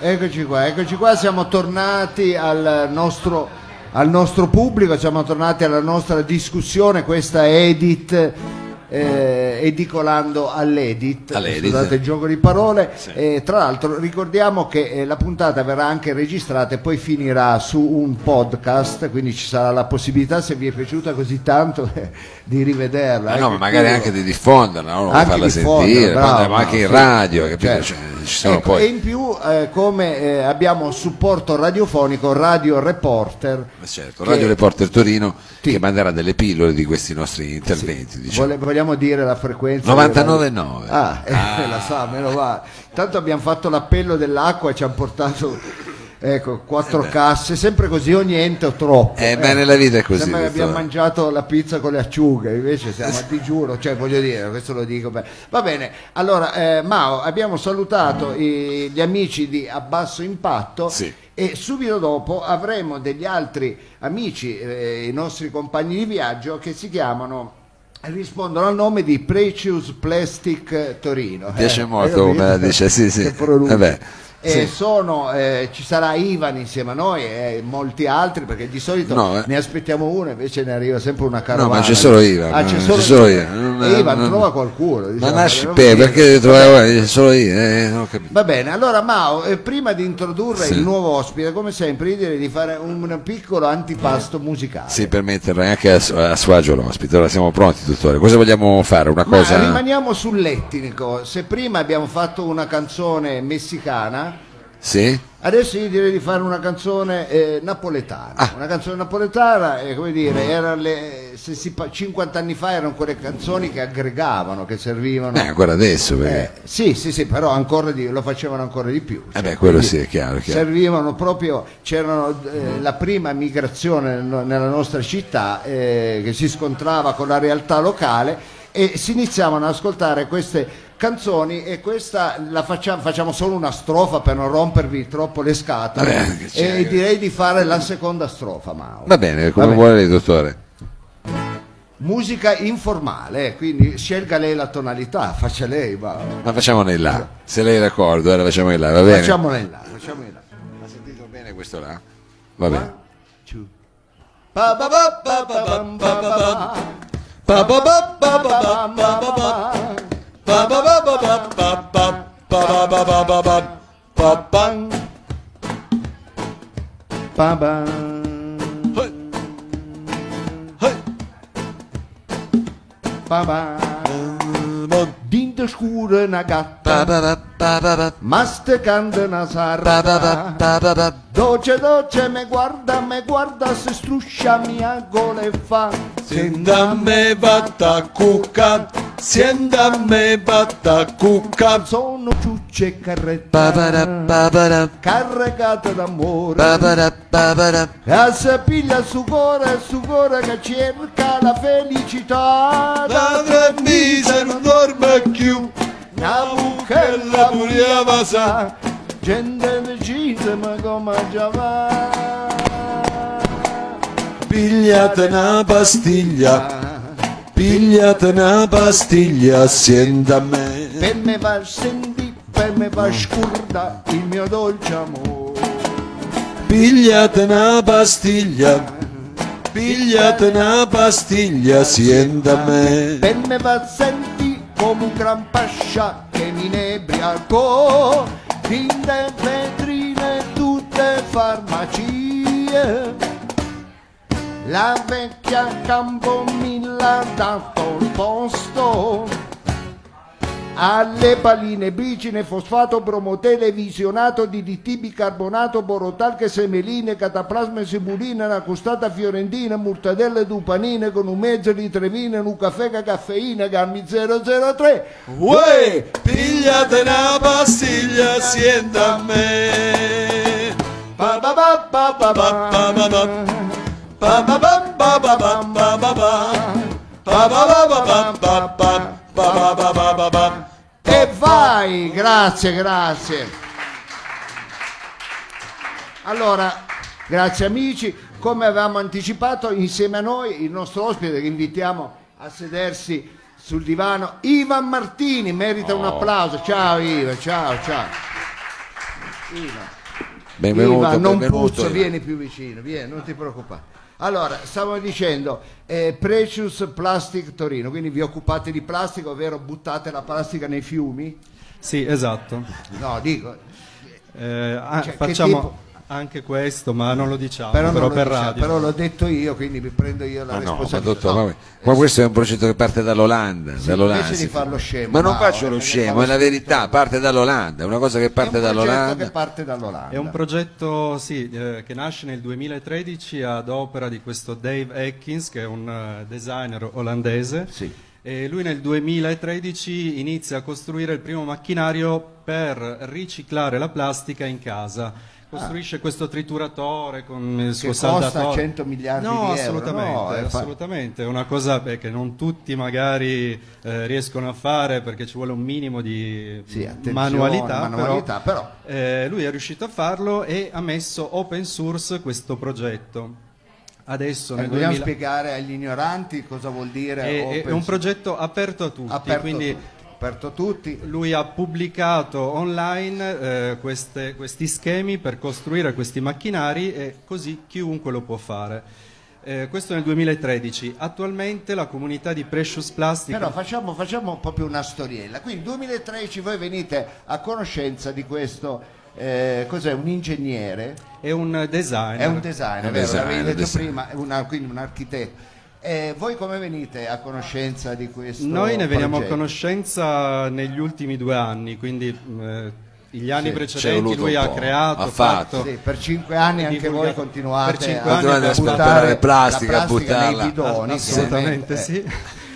Eccoci qua, eccoci qua, siamo tornati al nostro, al nostro pubblico, siamo tornati alla nostra discussione, questa Edit, eh, edicolando all'Edit, All'Edit. scusate il gioco di parole, Eh, tra l'altro ricordiamo che eh, la puntata verrà anche registrata e poi finirà su un podcast, quindi ci sarà la possibilità, se vi è piaciuta così tanto, di rivederla. Ma eh, no, ma magari tu- anche di diffonderla, no? Anche farla sentire, bravo, anche in sì. radio, capito? Certo. Cioè, Ecco, poi... E in più, eh, come eh, abbiamo supporto radiofonico, Radio Reporter. Ma certo, Radio Reporter Torino Sì. che manderà delle pillole di questi nostri interventi. diciamo. Vole- vogliamo dire la frequenza? 99,9. Ah, eh, la sa, meno va. Tanto abbiamo fatto l'appello dell'acqua e ci hanno portato ecco, quattro casse, sempre così o niente o troppo. Eh, beh, nella vita è così, Sembra che abbiamo mangiato la pizza con le acciughe, invece siamo a digiuno, cioè voglio dire, questo lo dico per... Va bene, allora eh, Mao, abbiamo salutato i- gli amici di A Basso Impatto Sì. e subito dopo avremo degli altri amici, eh, i nostri compagni di viaggio che si chiamano rispondono al nome di Precious Plastic Torino. Mi piace Eh, molto come la dice, sì, sì. Vabbè, sì. sono, eh, ci sarà Ivan insieme a noi e molti altri perché di solito No, eh. ne aspettiamo uno invece ne arriva sempre una carovana. No, ma c'è solo Ivan, Ah, c'è eh, solo, c'è solo Ivan, E Ivan non- trova qualcuno. Ma diciamo, nasci non per, perché trovare solo io? Non ho capito. Va bene, allora Mao, prima di introdurre Sì. il nuovo ospite, come sempre, io direi di fare un piccolo antipasto musicale. Sì, per mettere anche a, a suo agio l'ospite. Ora siamo pronti, dottore. Cosa vogliamo fare? Una Ma cosa. rimaniamo sull'etnico. Se prima abbiamo fatto una canzone messicana, Sì? Adesso io direi di fare una canzone eh, napoletana. Ah. Una canzone napoletana, eh, come dire, le, se si pa- 50 anni fa erano quelle canzoni che aggregavano, che servivano. Eh, ancora adesso. Eh, Perché... sì, sì, sì, però ancora di- lo facevano ancora di più. Eh beh, quello sì, è chiaro, chiaro. Servivano proprio, c'erano eh, la prima migrazione nel- nella nostra città eh, che si scontrava con la realtà locale e si iniziavano ad ascoltare queste canzoni e questa la facciamo, facciamo solo una strofa per non rompervi troppo le scatole Vabbè, e direi di fare la seconda strofa Mao. Va bene, come Va bene. vuole lei, dottore. Musica informale, eh, quindi scelga lei la tonalità, faccia lei, Mao. Ma facciamo in là. Se lei è d'accordo, ora facciamo in là, va bene? Facciamola in là, facciamola in là. Ha sentito bene questo là? Va bene. Pa Din de scură na gata Masticando una sarda Dolce dolce me guarda, me guarda Se struscia mi agole fa. Se da me va ta cucca sienda me batta cucca. Sono ciucce e carretta, carregate d'amore. E se piglia su cuore, su cuore che cerca la felicità. La tremisa non dorme più, La la buchella pure va sa. gente decise ma come già va. Pigliate una pastiglia, pigliate una pastiglia assieme a me. Per me va sentì, per me va scurda il mio dolce amore. Pigliate una pastiglia, pigliate una pastiglia assieme a me. Per me va sentì come un gran pascià che mi inebriacò. Tinte, vetrine, tutte farmacie. La vecchia campo mi l'ha dato il posto alle palline, bricine, fosfato, bromo, televisionato, DDT, bicarbonato, borotalche, semeline, cataplasma, sibuline, una costata fiorentina, mortadelle, dupanine, con un mezzo di trevine, un caffè, ca- caffeina, gammi 003. Uè, pigliate una pastiglia assieme a me. Ba ba ba ba ba ba. Pa, pa, E vai, grazie, grazie. Allora, grazie amici, come avevamo anticipato, insieme a noi il nostro ospite che invitiamo a sedersi sul divano, Ivan Martini, merita un applauso. Ciao Ivan, ciao, ciao. Benvenuto, Iva, non benvenuto, puzzo, Iva. vieni più vicino, vieni, non ti preoccupare. Allora, stavo dicendo, eh, Precious Plastic Torino, quindi vi occupate di plastica, ovvero buttate la plastica nei fiumi? Sì, esatto. No, dico, Eh, ah, Cioè, facciamo anche questo, ma non lo diciamo, però, però, lo per diciamo, radio. però l'ho detto io, quindi mi prendo io la Ma no, ma responsabilità. dottor, No, ma, ma questo è un progetto che parte dall'Olanda. Sì, dall'Olanda, invece di farlo scemo, Ma non Mauro, faccio lo perché scemo, è la verità, scemo. parte dall'Olanda, è una cosa che è un parte dall'Olanda. che parte dall'Olanda. È un progetto sì, eh, che nasce nel 2013 ad opera di questo Dave Atkins, che è un eh, designer olandese. Sì. E lui nel 2013 inizia a costruire il primo macchinario per riciclare la plastica in casa. Costruisce questo trituratore con il suo Ah. costa saldatore. 100 miliardi no, di euro, no, è fa- assolutamente. È una cosa beh, che non tutti magari eh, riescono a fare perché ci vuole un minimo di Sì, manualità. manualità, però. eh, lui è riuscito a farlo e ha messo open source questo progetto. Adesso Eh, dobbiamo 2000 spiegare agli ignoranti cosa vuol dire è, è- un progetto aperto a tutti, aperto, quindi a tutti. Lui ha pubblicato online eh, queste- questi schemi per costruire questi macchinari e così chiunque lo può fare. Eh, questo nel 2013. Attualmente la comunità di Precious Plastic Però facciamo, facciamo proprio una storiella. Quindi nel 2013 voi venite a conoscenza di questo, eh, cos'è, un ingegnere, è un designer. è un designer, Un vero? designer, L'avevi detto designer. prima, è una- quindi un architetto. E voi come venite a conoscenza di questo Noi ne veniamo a progetto? conoscenza negli ultimi due anni, quindi eh, gli anni Sì, precedenti lui ha creato, ha fatto. Sì, per cinque anni anche voi continuate Per cinque a, anni Continuate a buttare plastica, la a buttarla. nei bidoni. Assolutamente che- sì.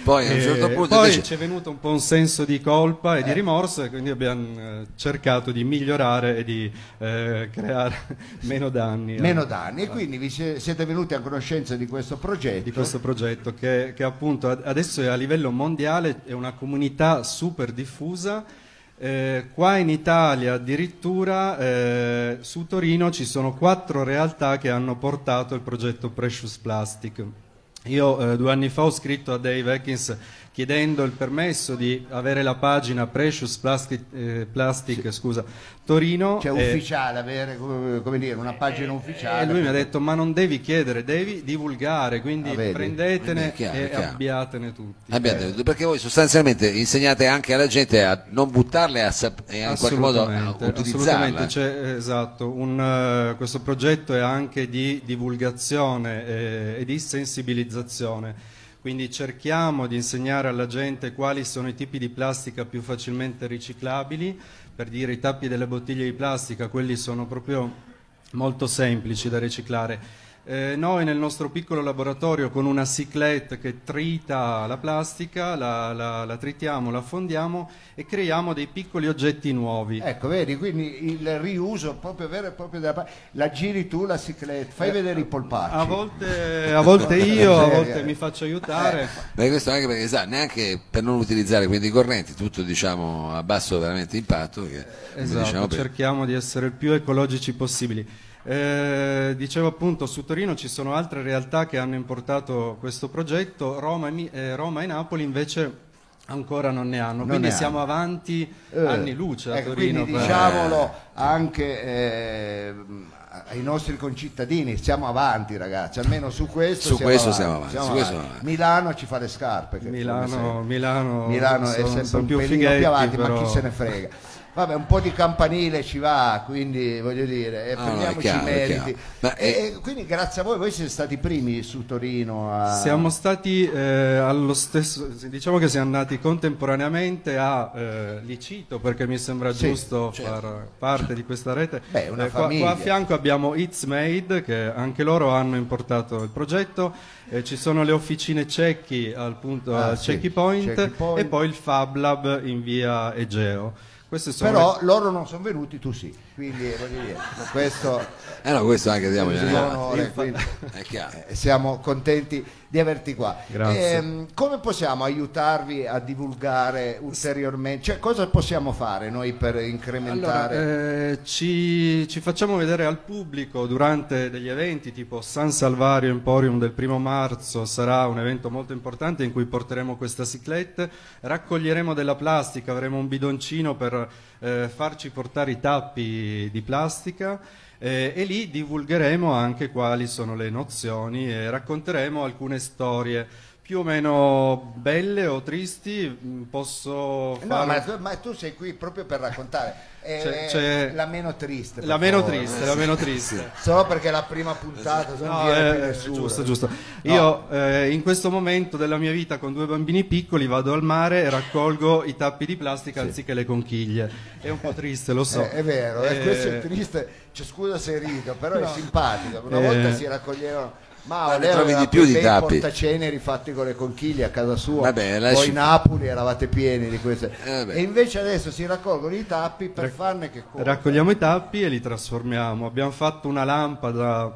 Poi a un Eh, certo punto poi invece- ci è venuto un po' un senso di colpa e di rimorso e quindi abbiamo eh, cercato di migliorare e di eh, creare meno danni. meno eh, danni e quindi vi sie- siete venuti a conoscenza di questo progetto di questo progetto che, che appunto ad- adesso è a livello mondiale, è una comunità super diffusa. Eh, qua in Italia addirittura eh, su Torino ci sono quattro realtà che hanno portato il progetto Precious Plastic. Io eh, due anni fa ho scritto a Dave Atkins chiedendo il permesso di avere la pagina Precious Plastic, eh, Plastic, scusa, Torino. cioè eh, ufficiale avere come, come dire una pagina ufficiale e lui mi ha detto: Ma non devi chiedere, devi divulgare. Quindi Ah, prendetene Eh, chiaro, e chiaro. abbiatene tutti. Abbiate- perché voi sostanzialmente insegnate anche alla gente a non buttarle e a sap- e in qualche modo a utilizzarla. assolutamente. Eh, esatto, un, eh, questo progetto è anche di divulgazione eh, e di sensibilizzazione. Quindi cerchiamo di insegnare alla gente quali sono i tipi di plastica più facilmente riciclabili. Per dire i tappi delle bottiglie di plastica, quelli sono proprio molto semplici da riciclare. Eh, noi nel nostro piccolo laboratorio con una ciclette che trita la plastica, la, la- la tritiamo, la fondiamo e creiamo dei piccoli oggetti nuovi. ecco vedi quindi il riuso proprio vero e proprio della la giri tu la cicletta fai vedere i polpacci Eh, A volte, a volte io, a volte mi faccio aiutare. Beh, questo anche perché sa, neanche per non utilizzare quindi i correnti, tutto diciamo a basso veramente impatto. Che, Esatto, diciamo, per- cerchiamo di essere il più ecologici possibili. Eh, dicevo appunto, su Torino ci sono altre realtà che hanno importato questo progetto, Roma e, eh, Roma e Napoli invece ancora non ne hanno, Non quindi ne siamo hanno. avanti Eh, anni luce a ecco, Torino. quindi per- diciamolo anche eh, ai nostri concittadini siamo avanti ragazzi almeno su questo Su siamo questo avanti, siamo avanti, su questo siamo avanti. Milano ci fa le scarpe Milano. Milano, Milano è sempre sono un più fighetti, più avanti però- ma chi se ne frega Vabbè, un po' di campanile ci va, quindi voglio dire, e Ah, no, prendiamoci chiaro, i meriti. Ma e, è- e quindi grazie a voi, voi siete stati i primi su Torino a... Siamo stati eh, allo stesso, diciamo che siamo andati contemporaneamente a eh, Licito perché mi sembra Sì, giusto far parte di questa rete. Eh, Beh, una qua, famiglia. qua a fianco abbiamo It's Made che anche loro hanno importato il progetto, eh, ci sono le officine cecchi al punto Ah, sì, Cecchi Point, Cecchi Point. e poi il Fab Lab in via Egeo. Sono Però loro non sono venuti, tu sì, quindi voglio dire, questo Eh no, questo anche diamo è un onore, quindi, eh, siamo contenti di averti qua. Grazie. Ehm, come possiamo aiutarvi a divulgare ulteriormente? Cioè, cosa possiamo fare noi per Allora, incrementare? eh, ci, ci facciamo vedere al pubblico durante degli eventi tipo San Salvario Emporium del primo marzo, sarà un evento molto importante in cui porteremo questa ciclette, raccoglieremo della plastica, avremo un bidoncino per per eh, farci portare i tappi di plastica eh, e lì divulgheremo anche quali sono le nozioni e racconteremo alcune storie più o meno belle o tristi. mm, Posso No, fare ma tu, ma tu sei qui proprio per raccontare. C'è- c'è- la meno triste. la meno triste, la meno triste. Solo perché è la prima puntata, se No, viene eh, giusto, giusto. Io eh, in questo momento della mia vita con due bambini piccoli vado al mare e raccolgo i tappi di plastica anziché le conchiglie. È un po' triste, lo so. Eh, è vero, eh, Eh, questo è triste. Cioè, scusa se rido, però è simpatico. Una Eh. volta si raccoglievano. Ma Ma ne lei trovi di più di tappi. portaceneri fatti con le conchiglie a casa sua. Vabbè, Poi lasci- in Napoli eravate pieni di queste. Eh, vabbè. e invece adesso si raccolgono i tappi per farne che cosa? Raccogliamo i tappi e li trasformiamo. Abbiamo fatto una lampada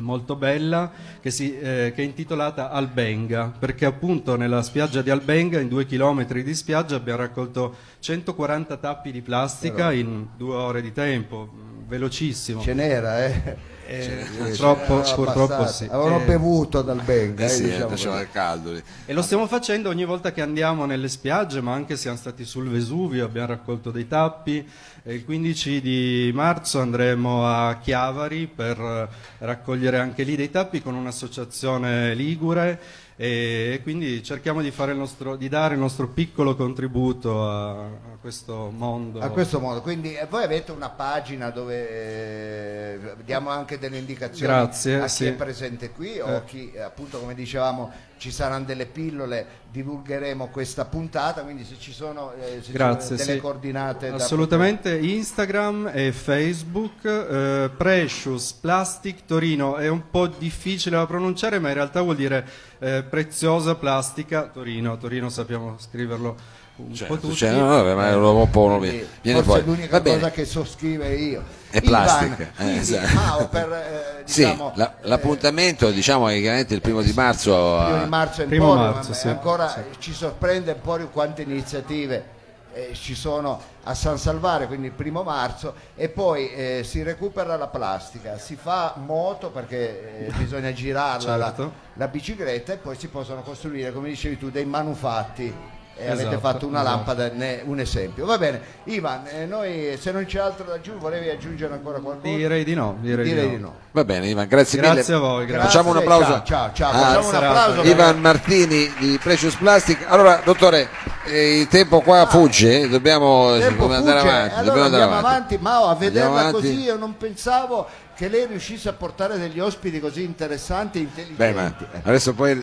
molto bella che, si- eh, che è intitolata Albenga perché appunto nella spiaggia di Albenga in due chilometri di spiaggia abbiamo raccolto 140 tappi di plastica in due ore di tempo velocissimo Ce n'era, eh. Eh, Ce purtroppo, n'era purtroppo sì Avevano Eh, bevuto dal Benga. Eh eh, sì, eh, diciamo faceva così. il caldo lì. E lo stiamo facendo ogni volta che andiamo nelle spiagge, ma anche siamo stati sul Vesuvio, abbiamo raccolto dei tappi. Il 15 di marzo andremo a Chiavari per eh, raccogliere anche lì dei tappi con un'associazione ligure e quindi cerchiamo di, fare il nostro, di dare il nostro piccolo contributo a, a questo mondo. A questo modo, quindi eh, voi avete una pagina dove eh, diamo anche delle indicazioni Grazie, a chi sì. è presente qui o Eh. chi appunto come dicevamo ci saranno delle pillole, divulgheremo questa puntata, quindi se ci sono, eh, se ci Grazie, sono delle sì. coordinate Assolutamente, Instagram e Facebook, eh, Precious Plastic Torino, è un po' difficile da pronunciare ma in realtà vuol dire eh, preziosa plastica Torino, Torino sappiamo scriverlo un po' Certo, tutti. cioè, no, no, ma un po' Quindi viene forse fuori. è l'unica cosa che so scrivere io. È Ivan, plastica, eh, esatto. Per, eh, Sì, diciamo, la- eh, l'appuntamento diciamo è chiaramente il primo di marzo. primo a- di marzo in Primo poi, marzo, ma sì, ancora sì. ci sorprende un po' di quante iniziative eh, ci sono a San Salvare, quindi il primo marzo, e poi eh, si recupera la plastica, si fa moto perché eh, bisogna girarla la, Certo. la bicicletta e poi si possono costruire, come dicevi tu, dei manufatti. E avete Esatto, fatto una esatto. lampada, ne- un esempio. Va bene, Ivan, eh, noi se non c'è altro da aggiungere, volevi aggiungere ancora qualcosa? Direi di no, direi, Direi di no. no. Va bene, Ivan, grazie, Grazie mille. a voi, grazie. Facciamo un applauso. Ciao, ciao, ciao. a Facciamo un applauso. Ivan Martini di Precious Plastic. Allora, dottore, eh, il tempo qua fugge, eh, dobbiamo, tempo dobbiamo andare fugge, avanti. allora dobbiamo andare andiamo avanti. avanti, Mao, a vederla avanti. così io non pensavo che lei riuscisse a portare degli ospiti così interessanti e Beh, ma intelligenti. adesso poi